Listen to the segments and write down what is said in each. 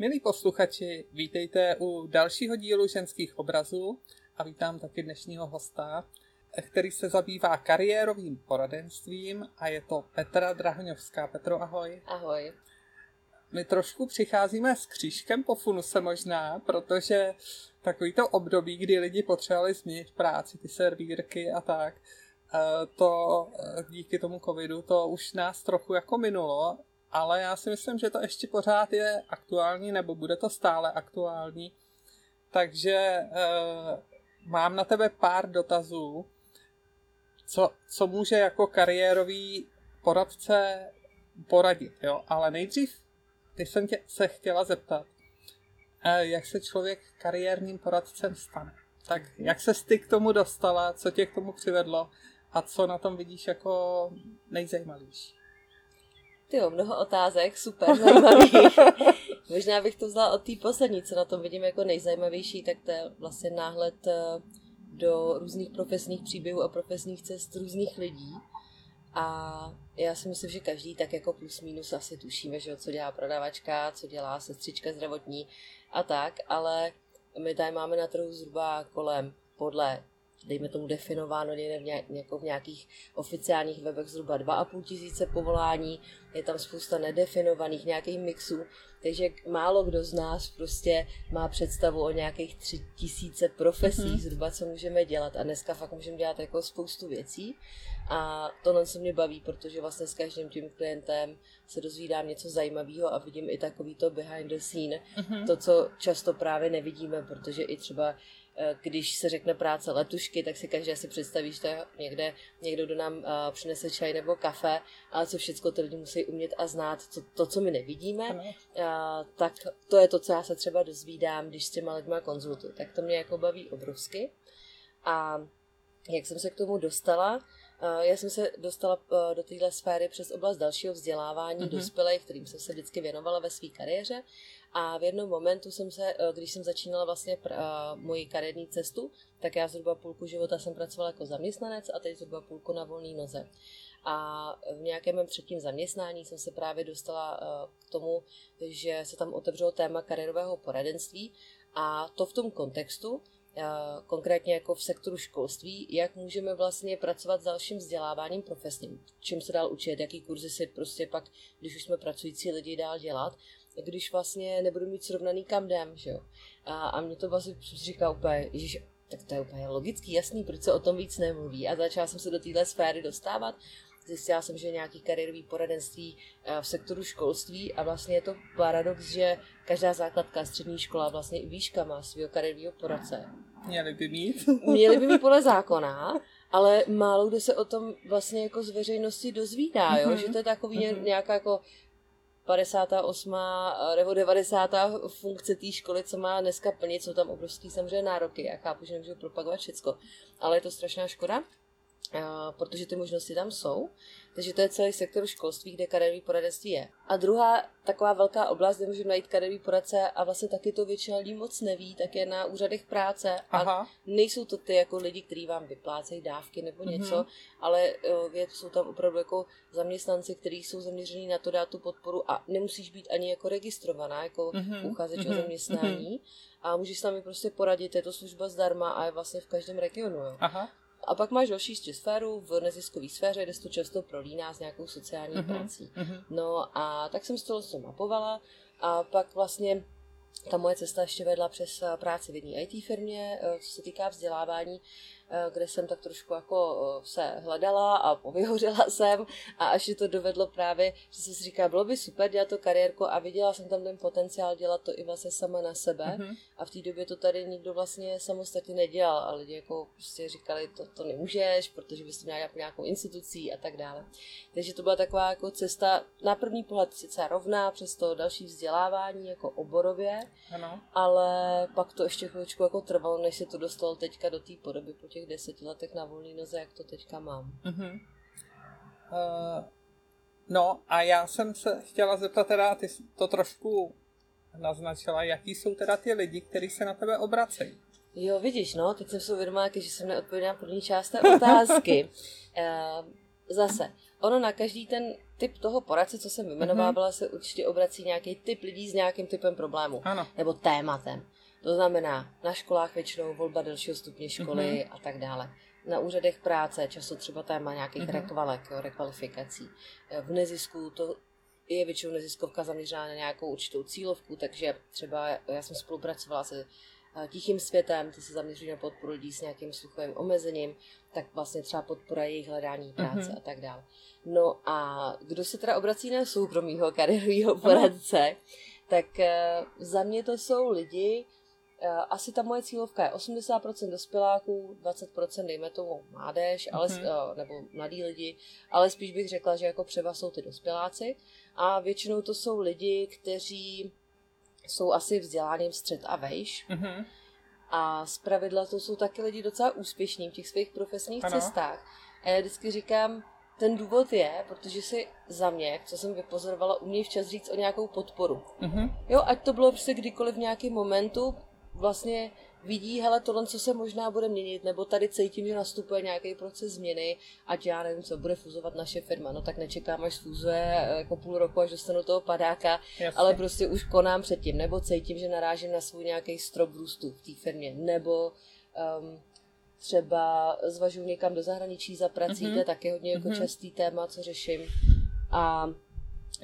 Milí posluchači, vítejte u dalšího dílu ženských obrazů a vítám taky dnešního hosta, který se zabývá kariérovým poradenstvím a je to Petra Drahoňovská. Petro, ahoj. Ahoj. My trošku přicházíme s křížkem po funuse možná, protože takový to období, kdy lidi potřebovali změnit práci, ty servírky a tak, eh, to eh, díky tomu covidu to už nás trochu jako minulo ale já si myslím, že to ještě pořád je aktuální, nebo bude to stále aktuální. Takže uh, mám na tebe pár dotazů, co, co může jako kariérový poradce poradit, jo? Ale nejdřív, ty jsem tě se chtěla zeptat, uh, jak se člověk kariérním poradcem stane. Tak jak se ty k tomu dostala, co tě k tomu přivedlo a co na tom vidíš jako nejzajímavější? Ty jo, mnoho otázek, super zajímavých. Možná bych to vzala od té poslední, co na tom vidím jako nejzajímavější, tak to je vlastně náhled eh, do různých profesních příběhů a profesních cest různých lidí. A já si myslím, že každý tak jako plus minus asi tušíme, že co dělá prodavačka, co dělá sestřička zdravotní a tak, ale my tady máme na trhu zhruba kolem podle dejme tomu definováno někde v, nějak, jako v nějakých oficiálních webech zhruba 2,5 tisíce povolání, je tam spousta nedefinovaných nějakých mixů, takže málo kdo z nás prostě má představu o nějakých tři tisíce profesích mm-hmm. zhruba, co můžeme dělat. A dneska fakt můžeme dělat jako spoustu věcí. A tohle se mě baví, protože vlastně s každým tím klientem se dozvídám něco zajímavého a vidím i takový to behind the scene, mm-hmm. to, co často právě nevidíme, protože i třeba když se řekne práce letušky, tak si každý asi představí, že to je někde někdo, kdo nám uh, přinese čaj nebo kafe, ale co všechno ty lidi musí umět a znát, to, to co my nevidíme, uh, tak to je to, co já se třeba dozvídám, když s těma lidma konzultuji. Tak to mě jako baví obrovsky. A jak jsem se k tomu dostala, já jsem se dostala do téhle sféry přes oblast dalšího vzdělávání mm-hmm. dospělých, kterým jsem se vždycky věnovala ve své kariéře a v jednom momentu jsem se, eh, když jsem začínala vlastně pr- moji kariérní cestu, tak já zhruba půlku života jsem pracovala jako zaměstnanec a teď zhruba půlku na volné noze. A v nějakém mém třetím zaměstnání jsem se právě dostala k tomu, že se tam otevřelo téma kariérového poradenství a to v tom kontextu, konkrétně jako v sektoru školství, jak můžeme vlastně pracovat s dalším vzděláváním profesním, čím se dál učit, jaký kurzy si prostě pak, když už jsme pracující lidi, dál dělat když vlastně nebudu mít srovnaný kam jdem, že jo. A, a mě to vlastně říká úplně, že tak to je úplně logický, jasný, proč se o tom víc nemluví. A začala jsem se do téhle sféry dostávat. Zjistila jsem, že nějaký kariérový poradenství eh, v sektoru školství a vlastně je to paradox, že každá základka, střední škola, vlastně i výška má svého kariérového poradce. Měli by mít. Měli by mít podle zákona, ale málo kdo se o tom vlastně jako z veřejnosti dozvídá, jo? Mm-hmm. že to je takový mm-hmm. nějaká jako 58. nebo 90. funkce té školy, co má dneska plnit, jsou tam obrovský samozřejmě nároky. Já chápu, že nemůžu propagovat všecko, ale je to strašná škoda, protože ty možnosti tam jsou. Takže to je celý sektor školství, kde kariérový poradenství je. A druhá taková velká oblast, kde můžeme najít kariérový poradce a vlastně taky to většina lidí moc neví, tak je na úřadech práce. Aha. A nejsou to ty jako lidi, kteří vám vyplácejí dávky nebo mhm. něco, mm-hmm. ale je, jsou tam opravdu jako zaměstnanci, kteří jsou zaměření na to dát tu podporu a nemusíš být ani jako registrovaná, jako mm-hmm. uchazeč mm-hmm. o mhm. zaměstnání. Mm-hmm. A můžeš s námi prostě poradit, je to služba zdarma a je vlastně v každém regionu. Jo. Aha. A pak máš další sféru v neziskové sféře, kde se to často prolíná s nějakou sociální uh-huh, prací. Uh-huh. No a tak jsem z toho mapovala a pak vlastně ta moje cesta ještě vedla přes práci v jedné IT firmě, eh, co se týká vzdělávání, Eh, kde jsem tak trošku jako eh, se hledala a povyhořela jsem a až je to dovedlo právě, že jsem si říkala, bylo by super dělat to kariérku a viděla jsem tam ten potenciál dělat to i vlastně sama na sebe mm-hmm. a v té době to tady nikdo vlastně samostatně nedělal a lidi jako prostě říkali, to, to nemůžeš, protože bys měla nějakou institucí a tak dále. Takže to byla taková jako cesta na první pohled sice rovná přes to další vzdělávání jako oborově, ano. ale pak to ještě chvíličku jako trvalo, než se to dostalo teďka do té podoby po těch těch deseti letech na volné noze, jak to teďka mám. Uh-huh. Uh, no a já jsem se chtěla zeptat teda, ty to trošku naznačila, jaký jsou teda ty lidi, kteří se na tebe obracejí. Jo, vidíš, no, teď jsem si uvědomila, že jsem neodpověděla první část té otázky. uh, zase, ono na každý ten typ toho poradce, co jsem vymenovávala, mm-hmm. se určitě obrací nějaký typ lidí s nějakým typem problému. Ano. Nebo tématem. To znamená, na školách většinou volba dalšího stupně školy mm-hmm. a tak dále. Na úřadech práce, často třeba téma nějakých mm-hmm. rekvalek, jo, rekvalifikací. V nezisku to je většinou neziskovka zaměřená na nějakou určitou cílovku, takže třeba já jsem spolupracovala se eh, Tichým světem, ty se zaměřují na podporu lidí s nějakým sluchovým omezením, tak vlastně třeba podpora jejich hledání práce mm-hmm. a tak dále. No a kdo se teda obrací na soukromýho kariérového poradce, tak uh, za mě to jsou lidi, asi ta moje cílovka je 80% dospěláků, 20% dejme tomu mládež, ale, mm-hmm. nebo mladí lidi, ale spíš bych řekla, že jako převa jsou ty dospěláci a většinou to jsou lidi, kteří jsou asi vzděláním střed a vejš. Mm-hmm. A zpravidla to jsou taky lidi docela úspěšní v těch svých profesních ano. cestách. A já vždycky říkám, ten důvod je, protože si za mě, co jsem vypozorovala, umějí včas říct o nějakou podporu. Mm-hmm. Jo, ať to bylo prostě kdykoliv v nějakém momentu, vlastně vidí, hele, tohle, co se možná bude měnit, nebo tady cítím, že nastupuje nějaký proces změny, ať já nevím, co bude fuzovat naše firma, no tak nečekám, až fuzuje eh, jako půl roku, až dostanu toho padáka, Jasně. ale prostě už konám předtím, nebo cítím, že narážím na svůj nějaký strop růstu v té firmě, nebo um, třeba zvažuji někam do zahraničí za prací, mm-hmm. to je taky hodně jako mm-hmm. častý téma, co řeším. A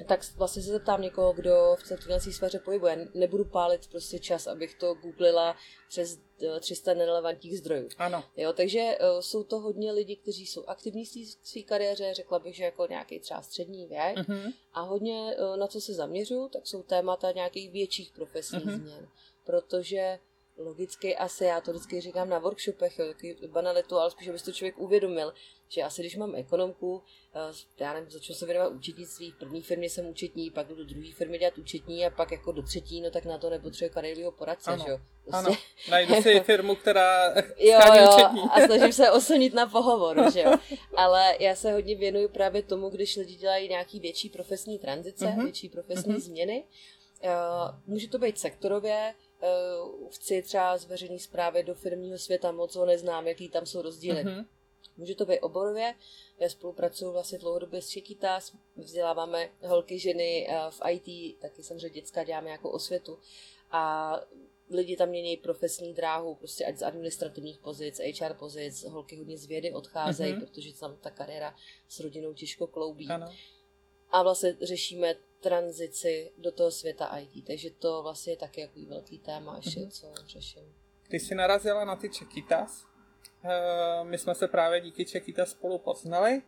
tak vlastně se zeptám někoho, kdo v certifikací sféře pohybuje. Nebudu pálit prostě čas, abych to googlila přes 300 eh, nerelevantních zdrojů. Ano. Jo, takže uh, jsou to hodně lidi, kteří jsou aktivní v své kariéře, řekla bych, že jako nějaký třeba střední věk. Uh-huh. A hodně uh, na co se zaměřuju, tak jsou témata nějakých větších profesních uh-huh. změn. Protože logicky asi, já to vždycky říkám na workshopech, jo, taky banalitu, ale spíš, aby to člověk uvědomil, že asi když mám ekonomku, eh, já nevím, začnu se věnovat účetnictví, v první firmě jsem účetní, pak jdu do druhé firmy dělat účetní a pak jako do třetí, no tak na to nepotřebuje kariérového poradce, ano. že jo. Prostě, ano, najdu si firmu, která jo, jo, účetní. a snažím se oslnit na pohovor, že jo. Ale já se hodně věnuju právě tomu, když lidi dělají nějaký větší profesní tranzice, uh-huh. větší profesní uh-huh. změny. Uh, může to být sektorově, chci třeba z veřejné zprávy do firmního světa, moc ho neznám, jaký tam jsou rozdíly. Uh-huh. Může to být oborově, já spolupracuju vlastně dlouhodobě s Chiquitas, vzděláváme holky, ženy uh, v IT, taky samozřejmě dětská děláme jako osvětu a lidi tam mění profesní dráhu, prostě ať z administrativních pozic, HR pozic, holky hodně z vědy odcházejí, uh-huh. protože tam ta kariéra s rodinou těžko kloubí. Ano. A vlastně řešíme tranzici do toho světa IT. Takže to vlastně je taky jako velký téma ještě, mm-hmm. co řeším. Ty jsi narazila na ty Čekitas. Eh, my jsme se právě díky Čekitas spolu poznali.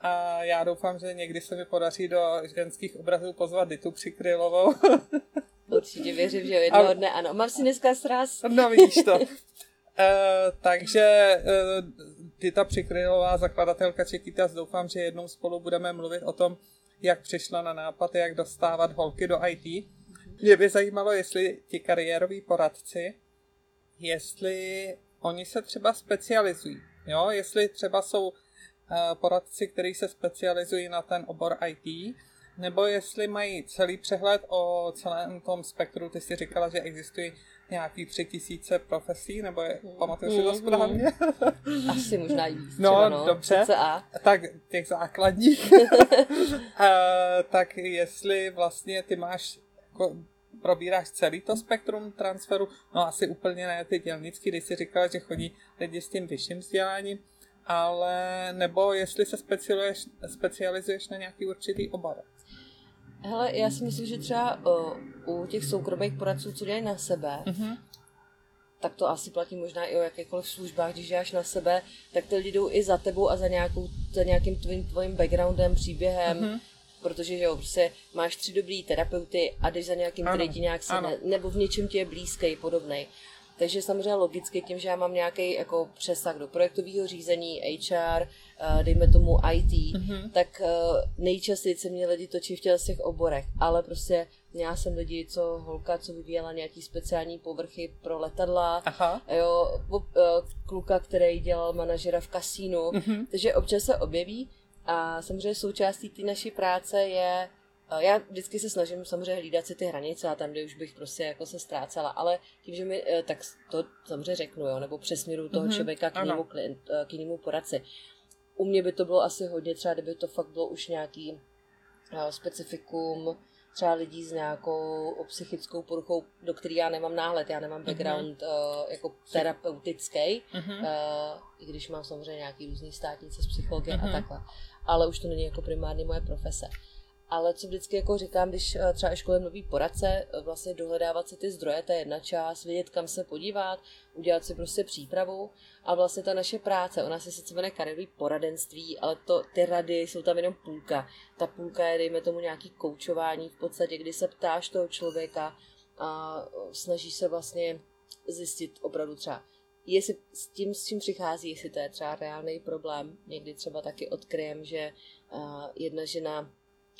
A já doufám, že někdy se mi podaří do ženských obrazů pozvat Ditu Přikrylovou. Určitě věřím, že jednoho dne ano. Mám si dneska sraz. No víš to. Uh, takže uh, Dita Přikrylová, zakladatelka Čekitas, doufám, že jednou spolu budeme mluvit o tom, jak přišla na nápad, jak dostávat holky do IT. Mě by zajímalo, jestli ti kariéroví poradci, jestli oni se třeba specializují, jo? jestli třeba jsou uh, poradci, kteří se specializují na ten obor IT, nebo jestli mají celý přehled o celém tom spektru. Ty si říkala, že existují nějaký tři tisíce profesí, nebo je, pamatuju si to mhm. správně? Asi možná i víc. No, třeba, no, dobře. CCA. Tak těch základních. uh, tak jestli vlastně ty máš, jako, probíráš celý to spektrum transferu, no asi úplně ne ty dělnický, když jsi říkala, že chodí lidi s tím vyšším vzděláním, ale nebo jestli se specializuješ, specializuješ na nějaký určitý obor. Hele, já si myslím, že třeba o, u těch soukromých poradců, co dělají na sebe, mm-hmm. tak to asi platí možná i o jakýchkoliv službách, když děláš na sebe, tak ty lidi jdou i za tebou a za, nějakou, za nějakým tvým, tvým backgroundem, příběhem, mm-hmm. protože že jo, prostě máš tři dobrý terapeuty a jdeš za nějakým, ano, který ti nějak se ne, nebo v něčem ti je blízký, podobný. Takže samozřejmě logicky tím, že já mám nějaký jako přesah do projektového řízení, HR, eh, dejme tomu IT, mm-hmm. tak eh, nejčastěji se mě lidi točí v těch oborech, ale prostě měla jsem lidi, co holka, co vyvíjela nějaký speciální povrchy pro letadla, Aha. jo, eh, kluka, který dělal manažera v kasínu, mm-hmm. takže občas se objeví a samozřejmě součástí té naší práce je já vždycky se snažím samozřejmě hlídat si ty hranice a tam, kde už bych prostě jako se ztrácela, ale tím, že mi, eh, tak to samozřejmě řeknu, jo, nebo přesměru toho mm-hmm, člověka k jinému, klient, eh, k jinému poradci. U mě by to bylo asi hodně třeba, kdyby to fakt bylo už nějaký specifikum třeba lidí s nějakou psychickou poruchou, do který já nemám náhled, já nemám mhm. background mm-hmm. uh, jako terapeutický, mm-hmm. uh, i když mám samozřejmě nějaký různý státnice z psychologie mm-hmm. a mhm. takhle. Ale už to není jako primárně moje profese. Ale co vždycky jako říkám, když eh, třeba školem nový poradce, eh, vlastně dohledávat si ty zdroje, to je jedna část, vědět, kam se podívat, udělat si prostě přípravu a vlastně ta naše práce, ona se sice jmenuje kariérový poradenství, ale to, ty rady jsou tam jenom půlka. Ta půlka je, dejme tomu, nějaký koučování v podstatě, kdy se ptáš toho člověka a snažíš se vlastně zjistit opravdu třeba, jestli s tím, s čím přichází, jestli to je třeba reálný problém. Někdy třeba taky odkryjem, že jedna žena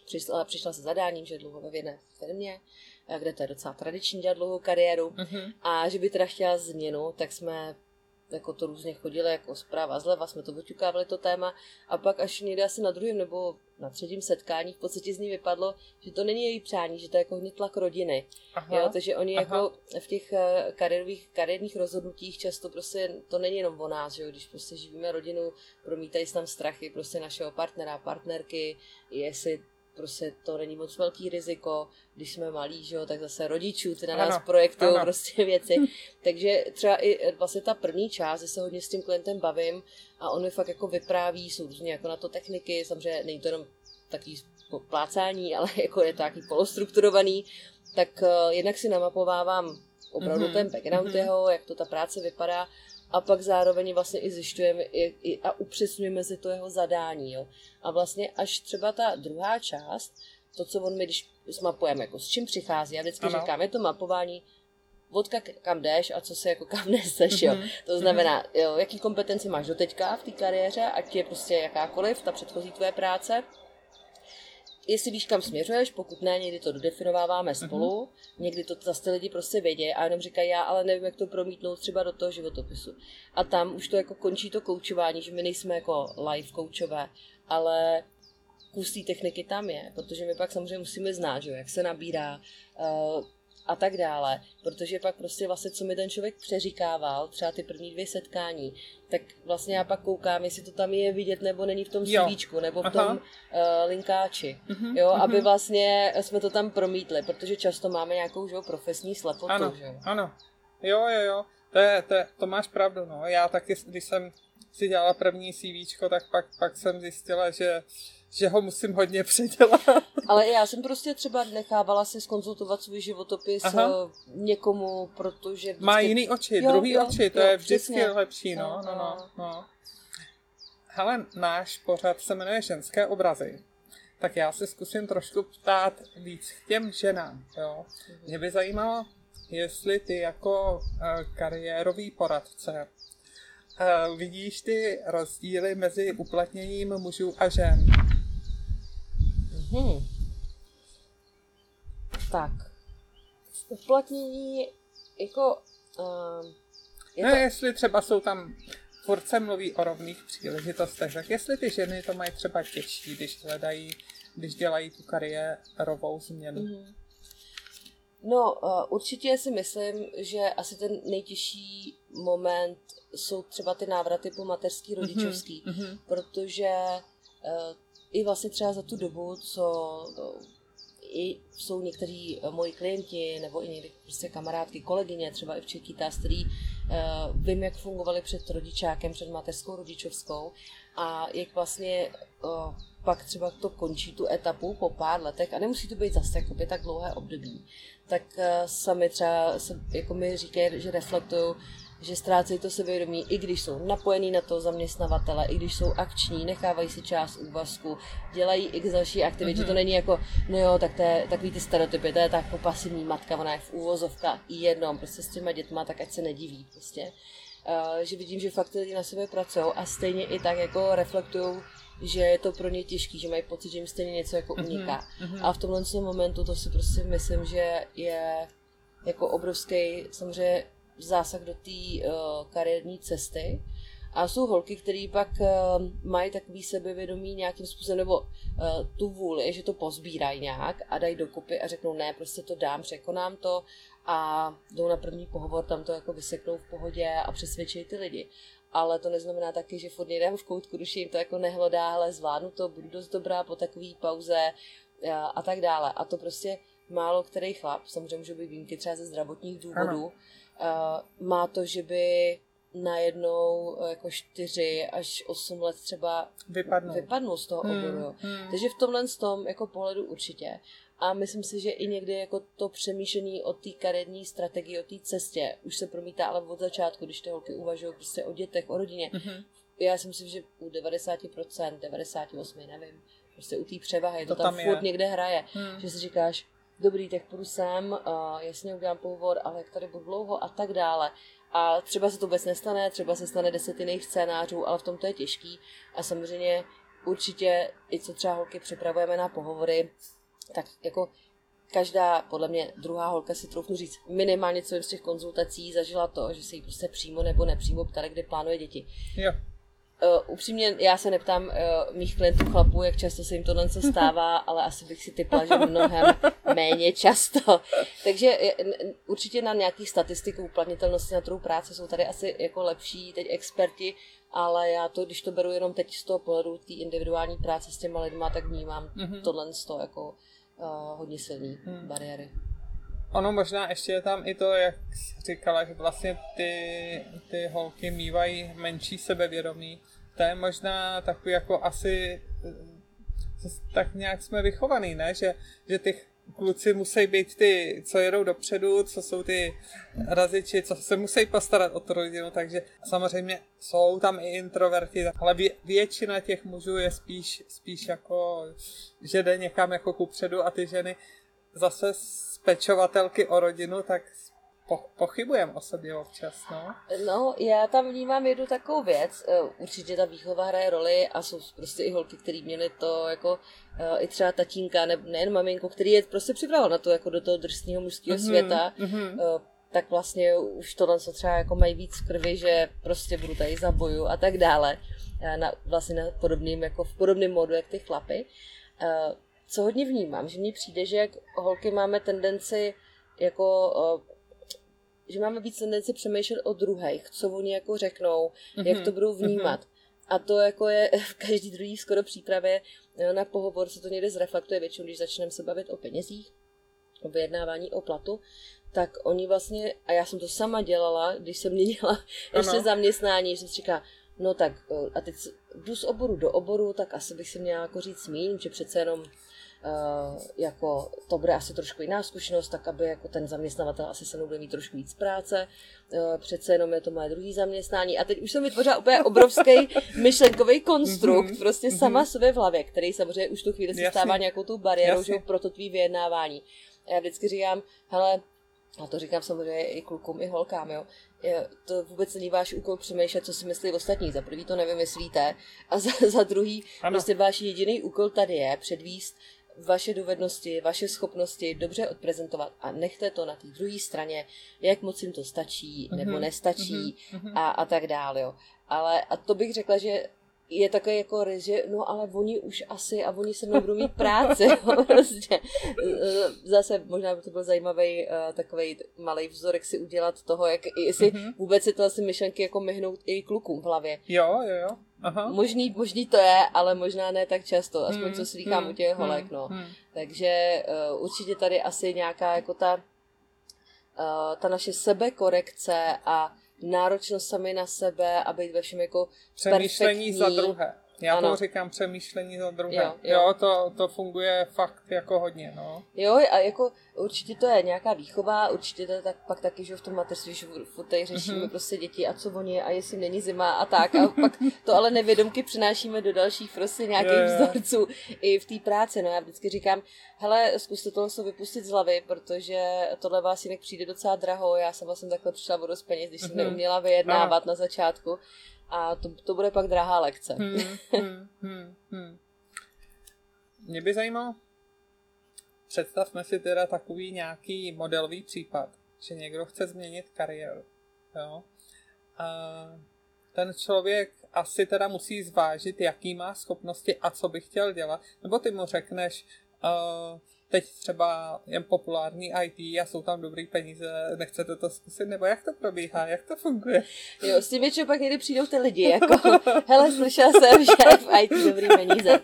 přišla, přišla se zadáním, že je dlouho ve jedné firmě, eh, kde to je docela tradiční dělat dlouhou kariéru mm-hmm. a že by teda chtěla změnu, tak jsme jako to různě chodili, jako zpráva zleva, jsme to oťukávali to téma a pak až někde asi na druhém nebo na třetím setkání v podstatě z ní vypadlo, že to není její přání, že to je jako hodně tlak rodiny. Aha, jo, takže oni aha. jako v těch eh, kariérových, kariérních rozhodnutích často prostě to není jenom o nás, že jo, když prostě živíme rodinu, promítají se tam strachy prostě našeho partnera, partnerky, jestli prostě to není moc velký riziko, když jsme malí, že jo, tak zase rodičů, ty na nás ano, projektují ano. prostě věci. Takže třeba i vlastně ta první část, že se hodně s tím klientem bavím a on mi fakt jako vypráví, jsou různě jako na to techniky, samozřejmě není to jenom takový plácání, ale jako je to takový polostrukturovaný, tak uh, jednak si namapovávám opravdu mm-hmm. ten background mm-hmm. jeho, jak to ta práce vypadá a pak zároveň vlastně i zjišťujeme a upřesňujeme si to jeho zadání. Jo. A vlastně až třeba ta druhá část, to, co on mi, když zmapujeme, jako s čím přichází, já vždycky ano. říkám, je to mapování vodka kam jdeš a co se jako kam neseš, jo. Mm-hmm. To znamená, jo, jaký kompetenci máš doteďka v té kariéře, ať je prostě jakákoliv, ta předchozí tvoje práce, jestli víš, kam směřuješ, pokud ne, někdy to dodefinováváme mhm. spolu, uh-huh. někdy to zase ty lidi prostě vědí a jenom říkají, já ale nevím, jak to promítnout třeba do toho životopisu. A tam už to jako končí to koučování, že my nejsme jako live koučové, ale kus té techniky tam je, protože my pak samozřejmě musíme znát, že, jak se nabírá, uh, a tak dále, protože pak prostě vlastně, co mi ten člověk přeříkával, třeba ty první dvě setkání, tak vlastně já pak koukám, jestli to tam je vidět, nebo není v tom CVčku, nebo v Aha. tom uh, linkáči, uh-huh, jo, uh-huh. aby vlastně jsme to tam promítli, protože často máme nějakou, že jo, profesní slepotu, ano, že jo. Ano, jo, jo, jo, to, je, to, je, to máš pravdu, no, já taky, když jsem si dělala první CVčko, tak pak, pak jsem zjistila, že že ho musím hodně předělat. Ale já jsem prostě třeba nechávala si skonzultovat svůj životopis Aha. Eh, někomu, protože... Vždycky... Má jiný oči, jo, druhý jo, oči, to jo, je vždycky přesně. lepší, no, no, no, no. Hele, náš pořad se jmenuje Ženské obrazy. Tak já se zkusím trošku ptát víc k těm ženám, jo. Mě by zajímalo, jestli ty jako uh, kariérový poradce uh, vidíš ty rozdíly mezi uplatněním mužů a žen Hmm. Tak. Uplatnění jako... Uh, je no, to... jestli třeba jsou tam furt se mluví o rovných příležitostech, tak jestli ty ženy to mají třeba těžší, když hledají, když dělají tu kariérovou změnu. Mm-hmm. No, uh, určitě si myslím, že asi ten nejtěžší moment jsou třeba ty návraty po mateřský, rodičovský, mm-hmm. protože uh, i vlastně třeba za tu dobu, co i jsou někteří moji klienti nebo i někdy prostě kamarádky, kolegyně, třeba i v Čekýta, který uh, vím, jak fungovali před rodičákem, před mateřskou rodičovskou a jak vlastně uh, pak třeba to končí tu etapu po pár letech a nemusí to být zase jakoby, tak dlouhé období, tak uh, sami třeba se, jako mi říkají, že reflektují, že ztrácejí to sebevědomí, i když jsou napojení na to zaměstnavatele, i když jsou akční, nechávají si část úvazku, dělají x další aktivity. Mm-hmm. To není jako, no jo, tak to je takový ty stereotypy, to je tak jako pasivní matka, ona je v úvozovkách i jednom, prostě s těma dětma, tak ať se nediví prostě. Uh, že vidím, že fakt lidi na sebe pracují a stejně i tak jako reflektují že je to pro ně těžký, že mají pocit, že jim stejně něco jako mhm, uniká. Mm-hmm. A v tomhle momentu to si prostě myslím, že je jako obrovský samozřejmě zásah do té uh, kariérní cesty. A jsou holky, které pak uh, mají takový sebevědomí nějakým způsobem, nebo uh, tu vůli, že to pozbírají nějak a dají dokupy a řeknou, ne, prostě to dám, překonám to a jdou na první pohovor, tam to jako vyseknou v pohodě a přesvědčí ty lidi. Ale to neznamená taky, že furt někde v koutku, když jim to jako nehlodá, ale zvládnu to, budu dost dobrá po takové pauze, a, a tak dále. A to prostě málo který chlap, samozřejmě může být výjimky třeba ze zdravotních důvodů, ano. Má to, že by najednou jako 4 až 8 let třeba vypadnou, vypadnou z toho hmm, oboru. Hmm. Takže v tomhle z tom jako pohledu určitě. A myslím si, že i někdy jako to přemýšlení o té kariérní strategii, o té cestě, už se promítá ale od začátku, když ty holky uvažují prostě o dětech, o rodině. Mm-hmm. Já si myslím, že u 90%, 98%, nevím, prostě u té převahy, to, to tam, tam furt někde hraje. Hmm. Že si říkáš, dobrý, tak půjdu sem, jasně udělám pohovor, ale jak tady budu dlouho a tak dále. A třeba se to vůbec nestane, třeba se stane deset jiných scénářů, ale v tom to je těžký. A samozřejmě určitě i co třeba holky připravujeme na pohovory, tak jako každá, podle mě, druhá holka si troufnu říct, minimálně co z těch konzultací zažila to, že se jí prostě přímo nebo nepřímo ptali, kde plánuje děti. Jo. Uh, upřímně, já se neptám uh, mých klientů chlapů, jak často se jim to se stává, ale asi bych si typla, že mnohem méně často. Takže určitě na nějakých statistik uplatnitelnosti na trhu práce jsou tady asi jako lepší teď experti, ale já to, když to beru jenom teď z toho pohledu té individuální práce s těma lidma, tak vnímám mm-hmm. tohle z toho jako uh, hodně silný hmm. bariéry. Ono možná ještě je tam i to, jak říkala, že vlastně ty, ty holky mývají menší sebevědomí. To je možná takový jako asi tak nějak jsme vychovaný, ne? Že, že ty kluci musí být ty, co jedou dopředu, co jsou ty raziči, co se musí postarat o tu rodinu, takže samozřejmě jsou tam i introverti, ale vě, většina těch mužů je spíš, spíš jako, že jde někam jako kupředu a ty ženy zase pečovatelky o rodinu, tak po, pochybujem o sobě občas, no. No, já tam vnímám jednu takovou věc. Eh, určitě ta výchova hraje roli a jsou prostě i holky, které měly to jako eh, i třeba tatínka, ne, nejen maminku, který je prostě připravil na to jako do toho drsného mužského mm-hmm, světa. Mm-hmm. Tak vlastně už tohle co třeba jako mají víc v krvi, že prostě budu tady za boju a tak dále. Na, vlastně na podobným, jako v podobném modu, jak ty chlapy co hodně vnímám, že mně přijde, že jak holky máme tendenci jako že máme víc tendenci přemýšlet o druhých, co oni jako řeknou, mm-hmm. jak to budou vnímat. Mm-hmm. A to jako je v každý druhý skoro přípravě na pohovor se to někde zreflektuje většinou, když začneme se bavit o penězích, o vyjednávání o platu, tak oni vlastně, a já jsem to sama dělala, když jsem měnila ještě ano. zaměstnání, že jsem si říkala, no tak a teď jdu z oboru do oboru, tak asi bych si měla jako říct míň, že přece jenom jako to bude asi trošku jiná zkušenost, tak aby jako ten zaměstnavatel asi se mnou bude mít trošku víc práce. Uh, přece jenom je to moje druhý zaměstnání. A teď už jsem vytvořila úplně obrovský myšlenkový konstrukt, mm-hmm. prostě mm-hmm. sama sobě v hlavě, který samozřejmě už tu chvíli se stává nějakou tu bariérou že, pro to tvý vyjednávání. A já vždycky říkám, hele, a to říkám samozřejmě i klukům, i holkám, jo. To vůbec není váš úkol přemýšlet, co si myslí ostatní. Za prvý to nevymyslíte a za, za druhý ano. prostě váš jediný úkol tady je předvíst vaše dovednosti, vaše schopnosti dobře odprezentovat a nechte to na té druhé straně, jak moc jim to stačí nebo mm-hmm. nestačí mm-hmm. a, a tak dále. Jo. Ale a to bych řekla, že je takový jako že no ale oni už asi a oni se mnou budou mít práci. prostě. Zase možná by to byl zajímavý uh, takový malý vzorek si udělat toho, jak jestli mm-hmm. vůbec si to asi myšlenky jako myhnout i klukům v hlavě. Jo, jo, jo. Aha. Možný, možný to je, ale možná ne tak často, aspoň hmm, co slýchám hmm, u těch holek, hmm, no. Hmm. Takže uh, určitě tady asi nějaká jako ta, uh, ta naše sebekorekce a náročnost sami na sebe a být ve všem jako Přemýšlení perfektní. za druhé. Já ano. to říkám přemýšlení za druhé. Jo, jo. jo to, to funguje fakt jako hodně, no. Jo, a jako určitě to je nějaká výchova, určitě to je tak, pak taky, že v tom mateřství, že furt tady řešíme mm-hmm. prostě děti a co oni a jestli není zima a tak. A pak to ale nevědomky přinášíme do dalších prostě nějakých je, vzorců i v té práci. No já vždycky říkám, hele, zkuste tohle se vypustit z hlavy, protože tohle vás jinak přijde docela draho. Já sama jsem takhle přišla o dost peněz, když jsem mm-hmm. neuměla vyjednávat ano. na začátku a to, to bude pak drahá lekce. Hmm, hmm, hmm, hmm. Mě by zajímalo, představme si teda takový nějaký modelový případ, že někdo chce změnit kariéru. Jo? A ten člověk asi teda musí zvážit, jaký má schopnosti a co by chtěl dělat. Nebo ty mu řekneš, uh, teď třeba jen populární IT a jsou tam dobrý peníze, nechcete to zkusit, nebo jak to probíhá, jak to funguje? Jo, s tím většinou pak někdy přijdou ty lidi, jako, hele, slyšela jsem, že v IT dobrý peníze.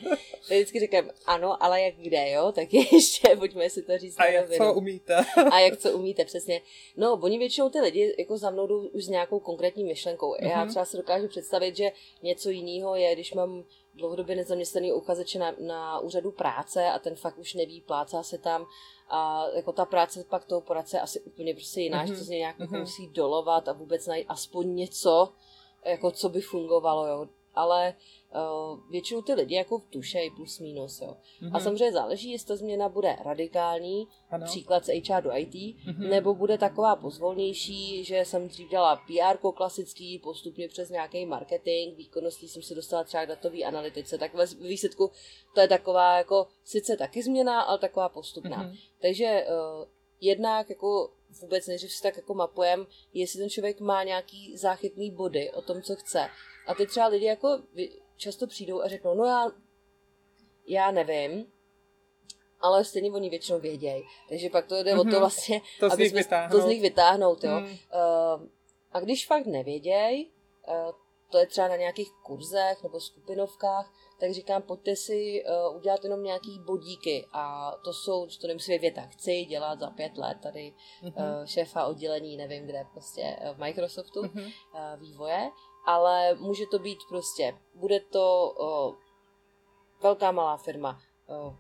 Tak vždycky říkám, ano, ale jak kde, jo, tak ještě, pojďme si to říct A jak co umíte? a jak co umíte, přesně. No, oni většinou ty lidi jako za mnou jdou už s nějakou konkrétní myšlenkou. Mm-hmm. Já mhm. třeba si dokážu představit, že něco jiného je, když mám dlouhodobě nezaměstnaný uchazeče na, na úřadu práce a ten fakt už neví, plácá se tam a jako ta práce pak toho poradce je asi úplně prostě jiná, mm-hmm. že to z něj nějak mm-hmm. musí dolovat a vůbec najít aspoň něco, jako co by fungovalo, jo. Ale většinou ty lidi jako tušej plus minus, jo. Mm-hmm. A mhm. samozřejmě záleží, jestli ta změna bude radikální, ano. příklad z HR do IT, mm-hmm. nebo bude taková pozvolnější, že jsem dřív dělala PR klasický, postupně přes nějaký marketing, výkonností jsem se dostala třeba k datové analytice, tak ve výsledku to je taková jako sice taky změna, ale taková postupná. Mm-hmm. Takže uh, jednak jako vůbec než si tak jako mapujem, jestli ten člověk má nějaký záchytný body o tom, co chce. A ty třeba lidi jako často přijdou a řeknou, no já, já nevím, ale stejně oni většinou vědějí. Takže pak to jde mm-hmm. o to mhm. vlastně, to aby jsme to z nich vytáhnout. Jo. Mm. Uh, a když fakt nevědějí, uh, to je třeba na nějakých kurzech nebo skupinovkách, tak říkám, pojďte si uh, udělat jenom nějaký bodíky a to jsou, to nemusí být věta, chci dělat za pět let tady mm-hmm. uh, šéfa oddělení, nevím kde, prostě v Microsoftu mm-hmm. uh, vývoje ale může to být prostě, bude to o, velká malá firma, o,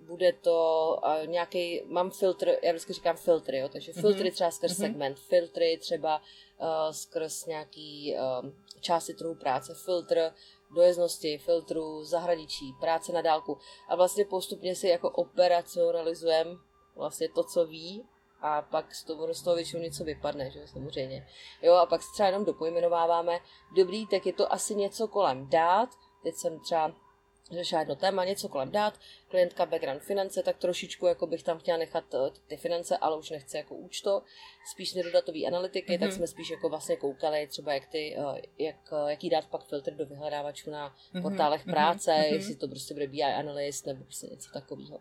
bude to uh, nějaký, mám filtr, já vždycky říkám filtry, jo, takže mhm. filtry třeba skrz mm-hmm. segment, filtry třeba uh, skrz nějaký uh, části trhu práce, filtr dojezdnosti, filtru, zahraničí, práce na dálku a vlastně postupně si jako operacionalizujeme vlastně to, co ví a pak z toho, z toho většinou něco vypadne, že samozřejmě. Jo, a pak se třeba jenom dopojmenováváme, dobrý, tak je to asi něco kolem dát, teď jsem třeba řešila jedno téma, něco kolem dát, klientka background finance, tak trošičku jako bych tam chtěla nechat eh, ty finance, ale už nechci jako účto, spíš nedodatové analytiky, mm-hmm. tak mhm. jsme spíš jako vlastně koukali třeba jak ty, eh, jak, eh, jaký dát pak filtr do vyhledávačů na mm-hmm. portálech mhm. práce, mm-hmm. jestli to prostě bude BI analyst nebo prostě něco takového.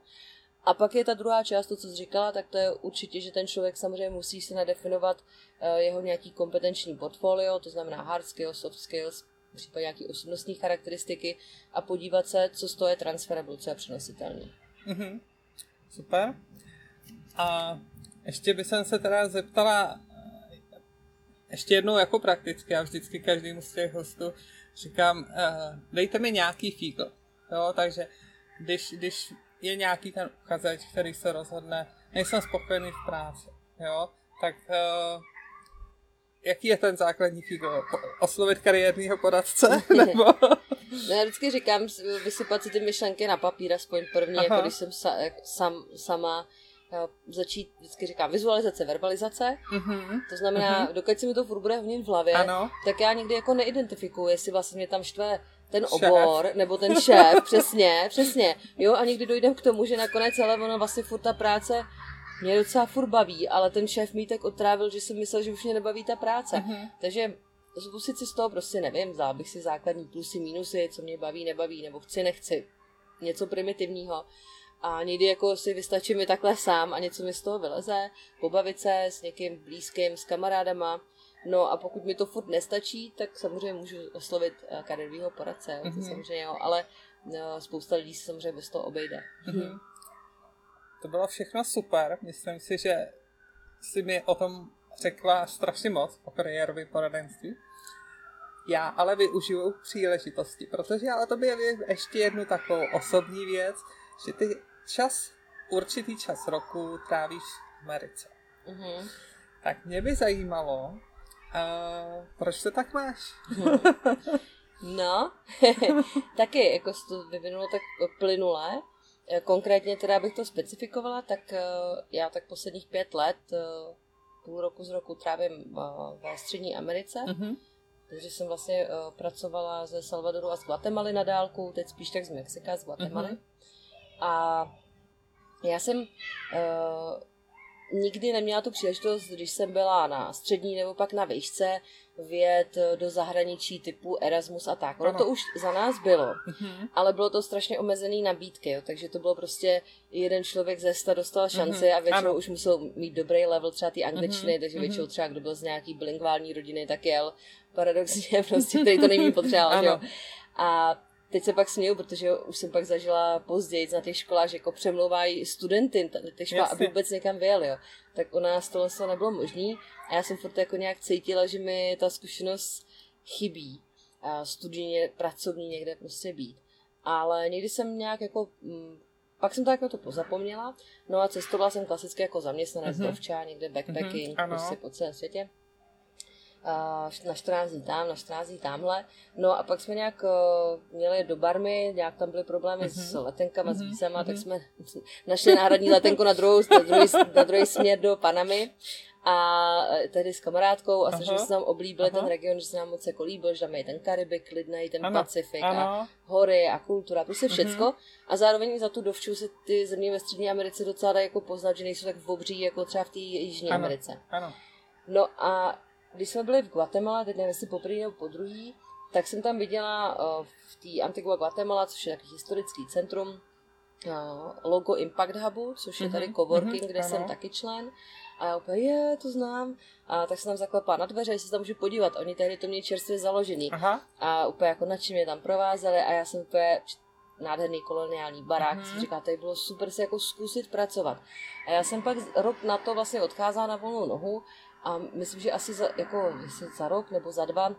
A pak je ta druhá část, to, co jsi říkala, tak to je určitě, že ten člověk samozřejmě musí si nadefinovat uh, jeho nějaký kompetenční portfolio, to znamená hard skills, soft skills, případně nějaké osobnostní charakteristiky a podívat se, co z toho je transferable, co je přenositelný. Mm-hmm. Super. A ještě by jsem se teda zeptala ještě jednou jako prakticky, já vždycky každému z těch hostů říkám, uh, dejte mi nějaký fígl. Jo, takže když, když je nějaký ten uchazeč, který se rozhodne, nejsem spokojený v práci, jo, tak uh, jaký je ten základní fígl? Oslovit kariérního poradce? Nebo... no, já vždycky říkám, vysypat si ty myšlenky na papír, aspoň první, jako Aha. jako když jsem sa, sam, sama začít, vždycky říkám, vizualizace, verbalizace. Mm-hmm. To znamená, mm-hmm. dokud se mi to furt bude v hlavě, ano. tak já nikdy jako neidentifikuji, jestli vlastně mě tam štve ten obor, šéf. nebo ten šéf, přesně, přesně. Jo, a někdy dojdem k tomu, že nakonec ale ono vlastně furt ta práce mě docela furt baví, ale ten šéf mi tak otrávil, že jsem myslel, že už mě nebaví ta práce. Mm-hmm. Takže zkusit si z toho prostě nevím, vzal bych si základní plusy, minusy, co mě baví, nebaví, nebo chci, nechci. Něco primitivního. A někdy jako si vystačí mi takhle sám a něco mi z toho vyleze, pobavit se s někým blízkým, s kamarádama, No a pokud mi to furt nestačí, tak samozřejmě můžu oslovit uh, kariérního poradce, mm-hmm. to mhm. samozřejmě jo, ale uh, spousta lidí se samozřejmě bez toho obejde. Mm-hmm. To bylo všechno super, myslím si, že si mi o tom řekla strašně moc, o kariérovém poradenství. Já ale využiju příležitosti, protože ale to by ještě jednu takovou osobní věc, že ty čas, určitý čas roku trávíš v Americe. Mm-hmm. Tak mě by zajímalo, Uh, proč to tak máš? no, taky, jako se to vyvinulo tak plynule. Eh, konkrétně teda, abych to specifikovala, tak uh, já tak posledních pět let, uh, půl roku z roku trávím ve Střední Americe. Mm-hmm. Takže jsem vlastně uh, pracovala ze Salvadoru a z Guatemaly na dálku, teď spíš tak z Mexika, z Guatemaly. Mm-hmm. A já jsem uh, nikdy neměla tu příležitost, když jsem byla na střední nebo pak na výšce, vyjet do zahraničí typu Erasmus a tak. Ono to už za nás bylo, mm-hmm. ale bylo to strašně omezený nabídky, jo, takže to bylo prostě jeden člověk ze sta dostal šanci mm-hmm. a většinou ano. už musel mít dobrý level třeba té angličtiny, mm-hmm. takže většinou třeba kdo byl z nějaký bilingvální rodiny, tak jel paradoxně prostě, který to nejmí potřeboval. A teď se pak směju, protože už jsem pak zažila později na těch školách, že jako přemlouvají studenty těch škol, aby vůbec někam vyjeli, jo. Tak u nás tohle se nebylo možný a já jsem furt jako nějak cítila, že mi ta zkušenost chybí. A studijně, pracovní někde prostě být. Ale někdy jsem nějak jako, m, mm, pak jsem to jako to pozapomněla, no a cestovala jsem klasicky jako zaměstnanec, mm-hmm. někde backpacking, mm-hmm, prostě po celém světě na 14 dní tam, na 14 dní tamhle. No a pak jsme nějak uh, měli do barmy, nějak tam byly problémy mm-hmm. s letenkama, mm-hmm. s mhm. vícema, mm-hmm. tak mhm. jsme našli náhradní letenku na, druhou, na, druhý, na druhý směr do Panamy. A e, tehdy s kamarádkou a že se nám oblíbili Aha. ten region, že se nám moc jako líbil, že tam je ten Karibik, klidnej, ten ano. Pacifik ano. a hory a kultura, prostě všecko. Mm-hmm. A zároveň za tu dovču se ty země ve Střední Americe docela jako poznat, že nejsou tak obří jako třeba v té Jižní ano. Americe. Ano. No a když jsme byli v Guatemala, teď nevím, jestli poprvé nebo po druhý, tak jsem tam viděla uh, v té Antigua Guatemala, což je takový historický centrum, uh, logo Impact Hubu, což je tady mm-hmm, coworking, mm-hmm, kde ano. jsem taky člen. A já úplně, je, to znám. A tak se tam zaklepá na dveře, že se tam můžu podívat. Oni tehdy to měli čerstvě založený. Aha. A úplně jako nadším mě tam provázeli a já jsem úplně nádherný koloniální barák. Mm-hmm. Říká, tady bylo super se jako zkusit pracovat. A já jsem pak rok na to vlastně odcházela na volnou nohu a myslím, že asi za, jako, za rok nebo za dva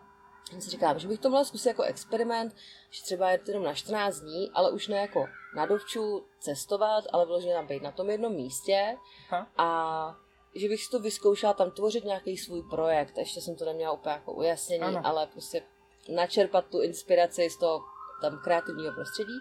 jsem si říkám, že bych to mohla zkusit jako experiment, že třeba je jenom na 14 dní, ale už ne jako na dovču cestovat, ale vyloženě tam být na tom jednom místě ha. a že bych si to vyzkoušela tam tvořit nějaký svůj projekt. Ještě jsem to neměla úplně jako ujasnění, ano. ale prostě načerpat tu inspiraci z toho tam kreativního prostředí.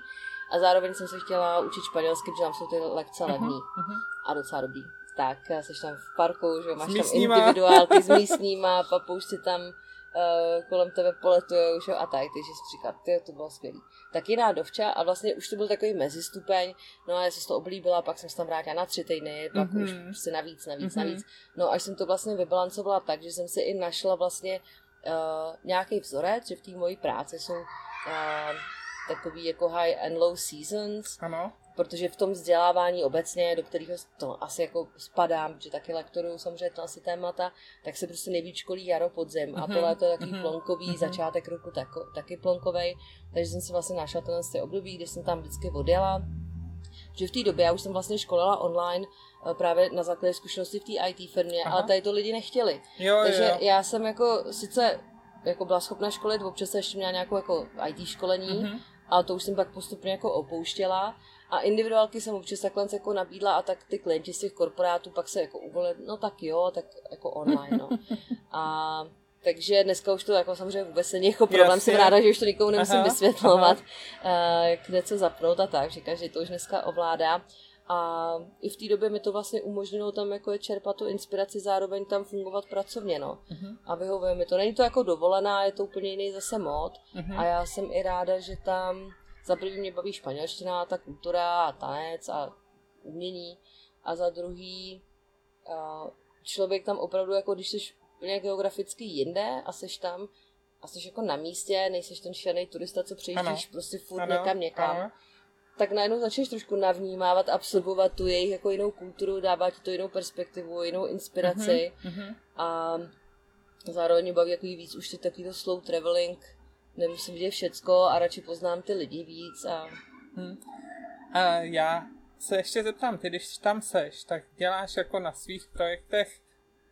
A zároveň jsem se chtěla učit španělsky, protože tam jsou ty lekce levní uh-huh, uh-huh. a docela dobrý tak jsi tam v parku, že máš tam individuálky s místníma, papoušci tam uh, kolem tebe poletujou, že a tak, takže jsi říkal, ty, to bylo skvělý. Tak jiná dovča a vlastně už to byl takový mezistupeň, no a já jsem to oblíbila, pak jsem se tam vrátila na tři týdny, pak mm-hmm. už prostě navíc, navíc, mm-hmm. navíc. No až jsem to vlastně vybalancovala tak, že jsem si i našla vlastně uh, nějaký vzorec, že v té mojí práci jsou uh, takový jako high and low seasons. Ano protože v tom vzdělávání obecně, do kterého to asi jako spadám, protože taky lektoruju samozřejmě to asi témata, tak se prostě nejvíc školí jaro podzim a tohle to je takový mm-hmm. plonkový, mm-hmm. začátek roku tak, taky plonkový, takže jsem si vlastně našla tenhle období, kdy jsem tam vždycky odjela, že v té době já už jsem vlastně školila online eh, právě na základě zkušenosti v té IT firmě, Aha. ale tady to lidi nechtěli. Jo, Takže jo. já jsem jako sice jako byla schopna školit, občas jsem ještě měla nějakou jako IT školení, mm-hmm. Ale to už jsem pak postupně jako opouštěla a individuálky jsem občas takhle jako nabídla a tak ty klienti z těch korporátů pak se jako uvolili, no tak jo, tak jako online, no. A takže dneska už to jako samozřejmě vůbec není jako problém, Jasně. jsem ráda, že už to nikomu nemusím aha, vysvětlovat, aha. Eh, kde co zapnout a tak, že každý to už dneska ovládá. A i v té době mi to vlastně umožnilo tam jako je čerpat tu inspiraci, zároveň tam fungovat pracovně, no. Uh-huh. A vyhovuje mi to. Není to jako dovolená, je to úplně jiný zase mod. Uh-huh. A já jsem i ráda, že tam za prvý mě baví španělština, ta kultura a tanec a umění a za druhý člověk tam opravdu, jako když jsi úplně geograficky jinde a seš tam a jsi jako na místě, nejseš ten šílený turista, co přejíždíš ano. prostě furt ano. někam někam, ano. Tak najednou začneš trošku navnímávat, absorbovat tu jejich jako jinou kulturu, dává ti to jinou perspektivu, jinou inspiraci uh-huh. a zároveň baví jako víc už ty takovýto slow traveling, nemusím vidět všecko a radši poznám ty lidi víc. A... Hmm. a já se ještě zeptám, ty když tam seš, tak děláš jako na svých projektech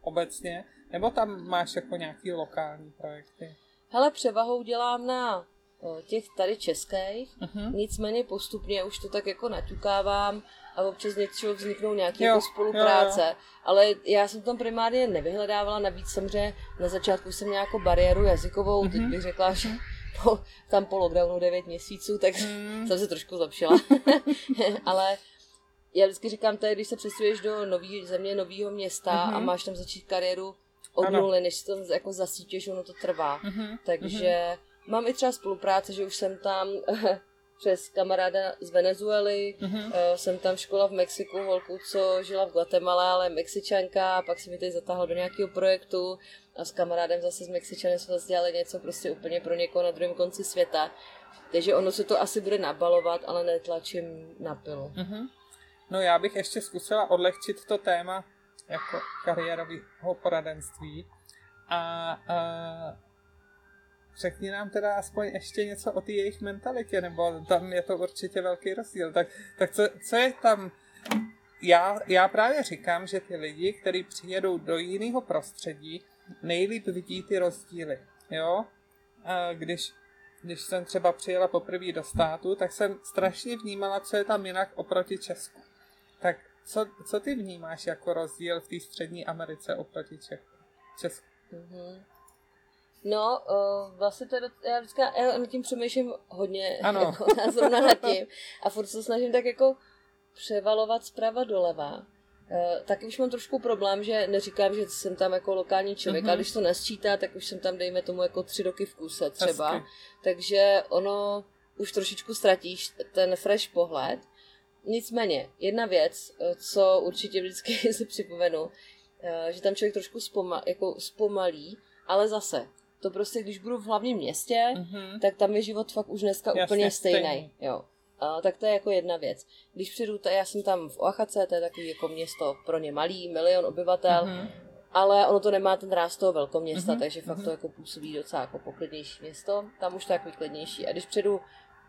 obecně, nebo tam máš jako nějaký lokální projekty? Hele, převahou dělám na těch tady českých, uh-huh. nicméně postupně už to tak jako naťukávám a občas něčeho vzniknou nějaké jako spolupráce, jo, jo. ale já jsem tam primárně nevyhledávala, navíc samozřejmě na začátku jsem měla jako bariéru jazykovou, uh-huh. teď bych řekla, že po, tam po lockdownu 9 měsíců, tak hmm. jsem se trošku zlepšila. Ale já vždycky říkám, je, když se přesuješ do nový země, nového města mm-hmm. a mhm. máš tam začít kariéru od nuly, než si to jako zasítěš, ono to trvá. Mm-hmm. Takže. Mám i třeba spolupráce, že už jsem tam přes kamaráda z Venezuely, Mhm. uh, jsem tam škola v Mexiku, holku, co žila v Guatemala, ale Mexičanka, pak si mi tady zatáhla do nějakého projektu a s kamarádem zase z Mexičany jsme zase dělali něco prostě úplně pro někoho na druhém konci světa. Takže ono se to asi bude nabalovat, ale netlačím na pilu. Mhm. No já bych ještě zkusila odlehčit to téma jako kariérového poradenství a, a řekni nám teda aspoň ještě něco o té jejich mentalitě, nebo tam je to určitě velký rozdíl. Tak, tak co, co je tam? Já, já právě říkám, že ty lidi, kteří přijedou do jiného prostředí, nejlíp vidí ty rozdíly. Jo? A když, když jsem třeba přijela poprvé do státu, tak jsem strašně vnímala, co je tam jinak oproti Česku. Tak co, co ty vnímáš jako rozdíl v té střední Americe oproti Čechu? Česku? Mhm. No, uh, vlastně to já vždycky, já nad tím přemýšlím hodně, Ano. jako, já zrovna nad tím, a furt se snažím tak jako převalovat zprava doleva. Uh, taky už mám trošku problém, že neříkám, že jsem tam jako lokální člověk, Mhm. ale když to nesčítá, tak už jsem tam, dejme tomu, jako tři roky v kuse třeba. Hezky. Takže ono už trošičku ztratíš ten fresh pohled. Nicméně, jedna věc, eh, co určitě vždycky si připomenu, že tam člověk trošku spoma, jako zpomalí, ale zase, to prostě, když budu v hlavním městě, Mhm. tak tam je život fakt už dneska Jasně, úplně stejný. stejný. Jo. A, tak to je jako jedna věc. Když přijdu, ta, já jsem tam v Oaxace, to je takový jako město pro ně malý, milion obyvatel, Mhm. ale ono to nemá ten ráz toho velkoměsta, Mhm, takže fakt mhm. to jako působí docela jako poklidnější město. Tam už to je takový klidnější. A když přijdu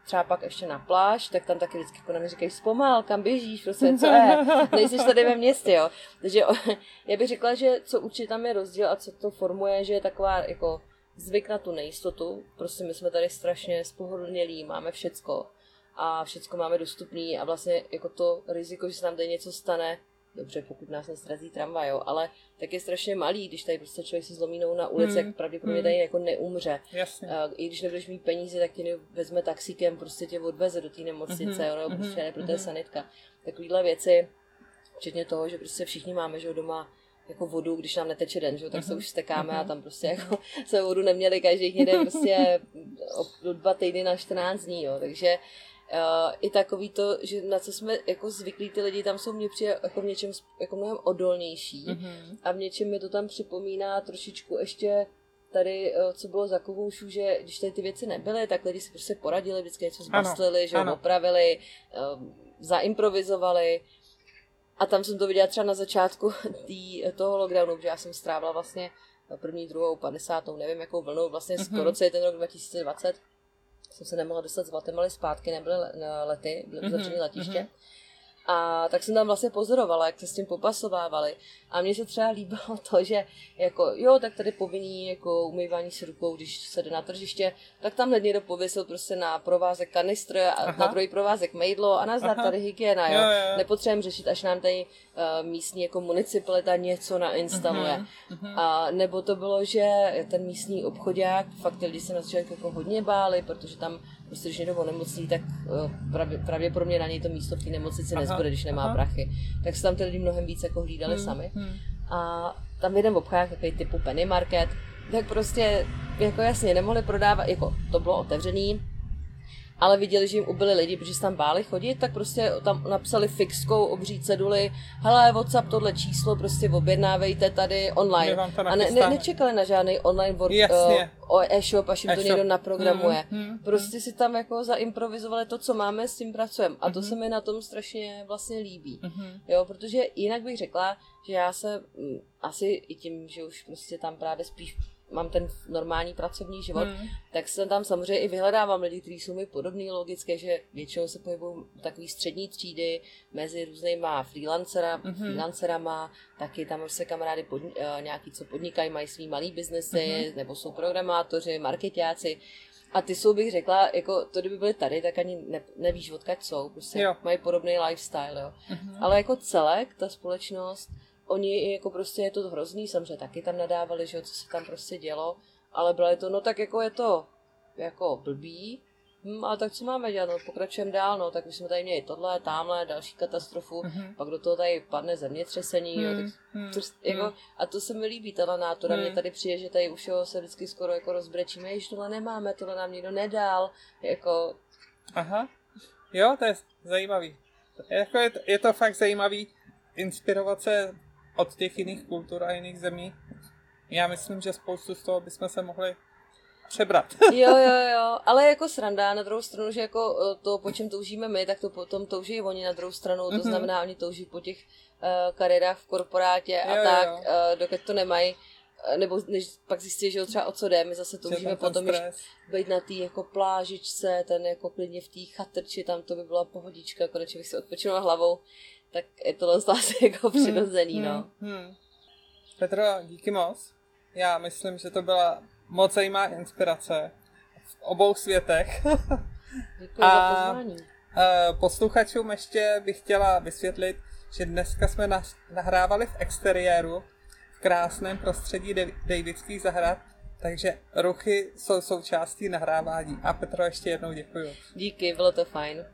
třeba pak ještě na pláž, tak tam taky vždycky jako na mě říkají, zpomal, kam běžíš, prostě co je, nejsi tady ve městě, jo. Takže já bych řekla, že co určitě tam je rozdíl a co to formuje, že je taková jako zvyk na tu nejistotu. Prostě my jsme tady strašně spohodlnělí, máme všecko a všecko máme dostupný a vlastně jako to riziko, že se nám tady něco stane, dobře, pokud nás nesrazí tramvaj, jo, ale tak je strašně malý, když tady prostě člověk si zlomí na ulici, Hmm, jak pravděpodobně hmm. tady jako neumře. Jasně. A I když nebudeš mít peníze, tak tě ne- vezme taxíkem, prostě tě odveze do té nemocnice, Mhm, jo, nebo prostě jde pro té mhm. sanitka. Takovýhle věci, včetně toho, že prostě všichni máme, že doma jako vodu, když nám neteče den, že tak se Mhm, už stekáme a mhm. tam prostě jako se vodu neměli každých někde prostě o- dva týdny na 14 dní, jo, takže Uh, i takový to, že na co jsme jako zvyklí ty lidi, tam jsou mě přijde jako v něčem jako mnohem odolnější Mhm. a v něčem mi to tam připomíná trošičku ještě tady, eh, co bylo za kovoušů, že když tady ty věci nebyly, tak lidi si prostě poradili, vždycky něco zbastlili, že jo, ano. opravili, eh, zaimprovizovali. A tam jsem to viděla třeba na začátku tý, toho lockdownu, že já jsem strávila vlastně první, druhou, padesátou, nevím jakou vlnou, vlastně Mhm. skoro celý ten rok 2020 jsem se nemohla dostat z Guatemaly zpátky, nebyly lety, byly Mhm, uzavřené letiště. mhm. A tak jsem tam vlastně pozorovala, jak se s tím popasovávali. A mně se třeba líbilo to, že jako jo, tak tady povinný jako umývání si rukou, když se jde na tržiště, tak tam hned někdo pověsil prostě na provázek kanistr a Aha. na druhý provázek mejdlo a nazdar Aha. tady hygiena, jo. Jo, jo. Nepotřebujeme řešit, až nám tady uh, místní jako municipalita něco nainstaluje. Mhm, mhm. A nebo to bylo, že ten místní obchodák, fakt ty lidi se na začátku jako hodně báli, protože tam prostě, když někdo onemocní, tak eh, pravdě, pravděpodobně na něj to místo v té nemocnici Aha, nezbude, když nemá aha. prachy. Tak se tam ty lidi mnohem víc jako hlídali Mhm, sami. mhm. A tam jeden obchák, takový typu penny market, tak prostě jako jasně nemohli prodávat, jako to bylo otevřený, ale viděli, že jim ubyli lidi, protože se tam báli chodit, tak prostě tam napsali fixkou obří ceduli, hele, WhatsApp tohle číslo, prostě objednávejte tady online. to A ne, ne, nečekali na žádný online work, Jasně. uh, e-shop, až jim to E-shop. někdo naprogramuje. Mhm, mhm, Prostě si tam jako zaimprovizovali to, co máme, s tím pracujeme. A to Mhm. se mi na tom strašně vlastně líbí. Mhm. Jo, protože jinak bych řekla, že já se mm, asi i tím, že už prostě tam právě spíš mám ten normální pracovní život, Mhm. tak se tam samozřejmě i vyhledávám lidi, kteří jsou mi podobný, logické, že většinou se pohybují takový střední třídy mezi různýma freelancera, Mhm. freelancerama, taky tam se kamarády pod, uh, nějaký, co podnikají, mají svý malý biznesy, nebo jsou programátoři, marketáci. A ty jsou, bych řekla, jako to, kdyby byly tady, tak ani ne, nevíš, odkud jsou. Prostě Jo. mají podobný lifestyle, jo. Mhm. Ale jako celek, ta společnost, oni jako prostě je to hrozný, samozřejmě taky tam nadávali, že jo, co se tam prostě dělo, ale bylo to, no tak jako je to jako blbý, hm, ale tak co máme dělat, no pokračujeme dál, no, tak my jsme tady měli tohle, tamhle, další katastrofu, Mhm. pak do toho tady padne zemětřesení, jo, tak Mhm, mhm, to, jako, a to se mi líbí, ta nátora, Hmm. mě tady přijde, že tady už jo, se vždycky skoro jako rozbrečíme, již tohle nemáme, tohle nám nikdo nedal, jako, Aha. Jo, to je zajímavý. Jako je, to, je to fakt zajímavý inspirovat se od těch jiných kultur a jiných zemí. Já myslím, že spoustu z toho bychom se mohli přebrat. jo, jo, jo, ale jako sranda na druhou stranu, že jako eh, to, po čem toužíme my, tak to potom touží oni na druhou stranu, to mm-hmm. znamená, oni touží po těch uh, kariérách v korporátě a jo, tak, jo. Uh, dokud to nemají, nebo než pak zjistí, že třeba o co jde, my zase toužíme potom být na té jako plážičce, ten jako klidně v té chatrči, tam to by byla pohodička, konečně bych si odpočinula hlavou, tak je to zase jako hmm, přirozený, hmm, no. Hmm. Petro, díky moc. Já myslím, že to byla moc zajímavá inspirace v obou světech. Děkuji a, za pozvání. Posluchačům ještě bych chtěla vysvětlit, že dneska jsme nahrávali v exteriéru v krásném prostředí Davidských zahrad, takže ruchy jsou součástí nahrávání. A Petro, ještě jednou děkuji. Díky, bylo to fajn.